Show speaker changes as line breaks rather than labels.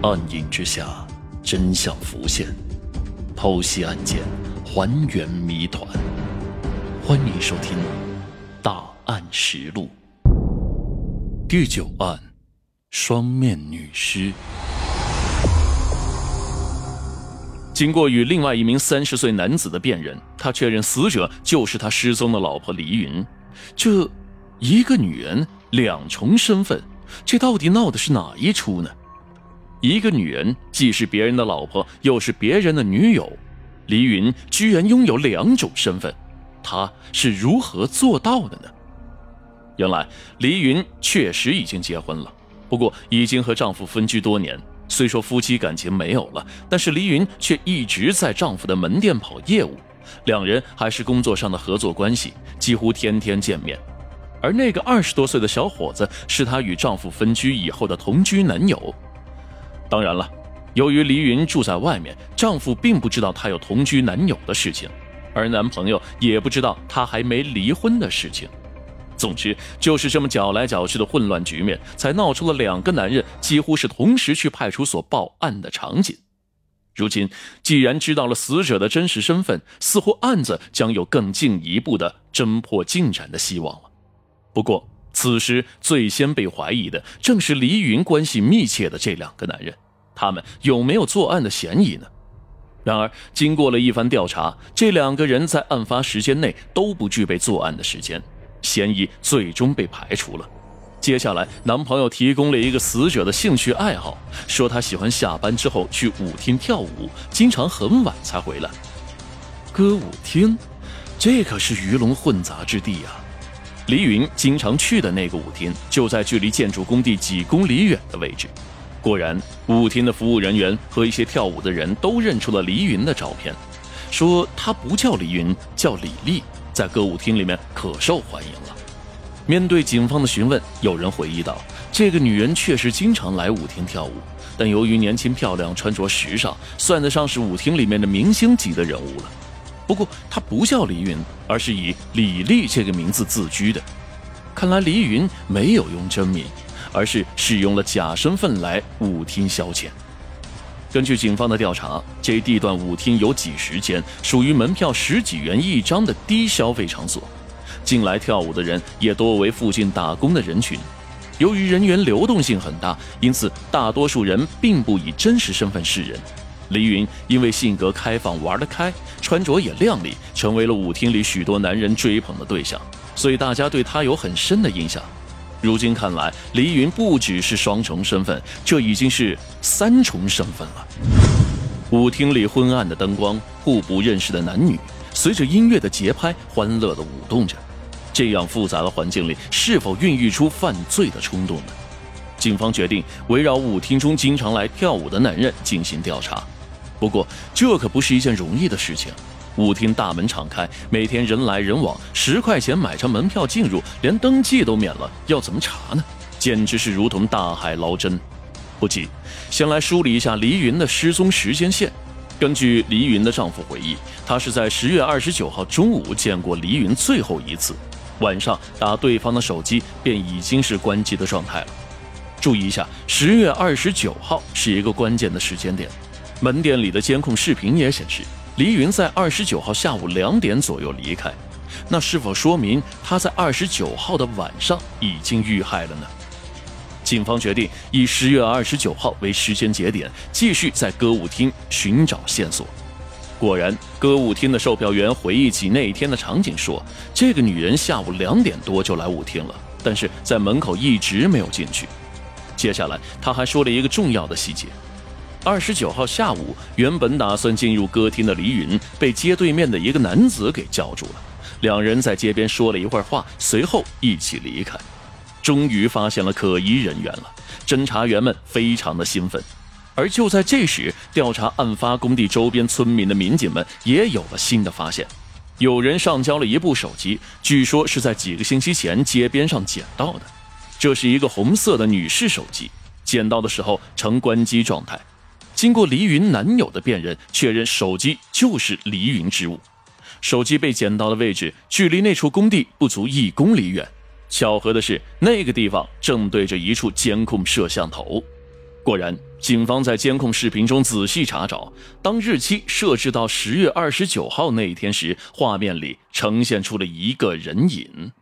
暗影之下，真相浮现，剖析案件，还原谜团。欢迎收听《大案实录》第九案：双面女尸。经过与另外一名三十岁男子的辨认，他确认死者就是他失踪的老婆黎云。这一个女人，两重身份，这到底闹的是哪一出呢？一个女人既是别人的老婆，又是别人的女友，黎云居然拥有两种身份，她是如何做到的呢？原来，黎云确实已经结婚了，不过已经和丈夫分居多年。虽说夫妻感情没有了，但是黎云却一直在丈夫的门店跑业务，两人还是工作上的合作关系，几乎天天见面。而那个二十多岁的小伙子，是她与丈夫分居以后的同居男友。当然了，由于黎云住在外面，丈夫并不知道她有同居男友的事情，而男朋友也不知道她还没离婚的事情。总之，就是这么搅来搅去的混乱局面，才闹出了两个男人几乎是同时去派出所报案的场景。如今，既然知道了死者的真实身份，似乎案子将有更进一步的侦破进展的希望了。不过，此时最先被怀疑的正是黎云关系密切的这两个男人，他们有没有作案的嫌疑呢？然而，经过了一番调查，这两个人在案发时间内都不具备作案的时间，嫌疑最终被排除了。接下来，男朋友提供了一个死者的兴趣爱好，说他喜欢下班之后去舞厅跳舞，经常很晚才回来。歌舞厅，这可是鱼龙混杂之地啊！黎云经常去的那个舞厅，就在距离建筑工地几公里远的位置。果然，舞厅的服务人员和一些跳舞的人都认出了黎云的照片，说她不叫黎云，叫李丽，在歌舞厅里面可受欢迎了。面对警方的询问，有人回忆道：“这个女人确实经常来舞厅跳舞，但由于年轻漂亮、穿着时尚，算得上是舞厅里面的明星级的人物了。”不过她不叫黎云，而是以李丽这个名字自居的。看来黎云没有用真名，而是使用了假身份来舞厅消遣。根据警方的调查，这地段舞厅有几十间，属于门票十几元一张的低消费场所。进来跳舞的人也多为附近打工的人群。由于人员流动性很大，因此大多数人并不以真实身份示人。黎云因为性格开放、玩得开，穿着也靓丽，成为了舞厅里许多男人追捧的对象，所以大家对她有很深的印象。如今看来，黎云不只是双重身份，这已经是三重身份了。舞厅里昏暗的灯光，互不认识的男女，随着音乐的节拍，欢乐地舞动着。这样复杂的环境里，是否孕育出犯罪的冲动呢？警方决定围绕舞厅中经常来跳舞的男人进行调查。不过，这可不是一件容易的事情。舞厅大门敞开，每天人来人往，十块钱买张门票进入，连登记都免了，要怎么查呢？简直是如同大海捞针。不急，先来梳理一下黎云的失踪时间线。根据黎云的丈夫回忆，他是在十月二十九号中午见过黎云最后一次，晚上打对方的手机便已经是关机的状态了。注意一下，十月二十九号是一个关键的时间点。门店里的监控视频也显示，黎云在二十九号下午两点左右离开。那是否说明他在二十九号的晚上已经遇害了呢？警方决定以十月二十九号为时间节点，继续在歌舞厅寻找线索。果然，歌舞厅的售票员回忆起那一天的场景说，这个女人下午两点多就来舞厅了，但是在门口一直没有进去。接下来，他还说了一个重要的细节。二十九号下午，原本打算进入歌厅的黎云被街对面的一个男子给叫住了。两人在街边说了一会儿话，随后一起离开。终于发现了可疑人员了，侦查员们非常的兴奋。而就在这时，调查案发工地周边村民的民警们也有了新的发现。有人上交了一部手机，据说是在几个星期前街边上捡到的。这是一个红色的女士手机，捡到的时候呈关机状态。经过黎云男友的辨认，确认手机就是黎云之物。手机被捡到的位置距离那处工地不足一公里远。巧合的是，那个地方正对着一处监控摄像头。果然，警方在监控视频中仔细查找，当日期设置到十月二十九号那一天时，画面里呈现出了一个人影。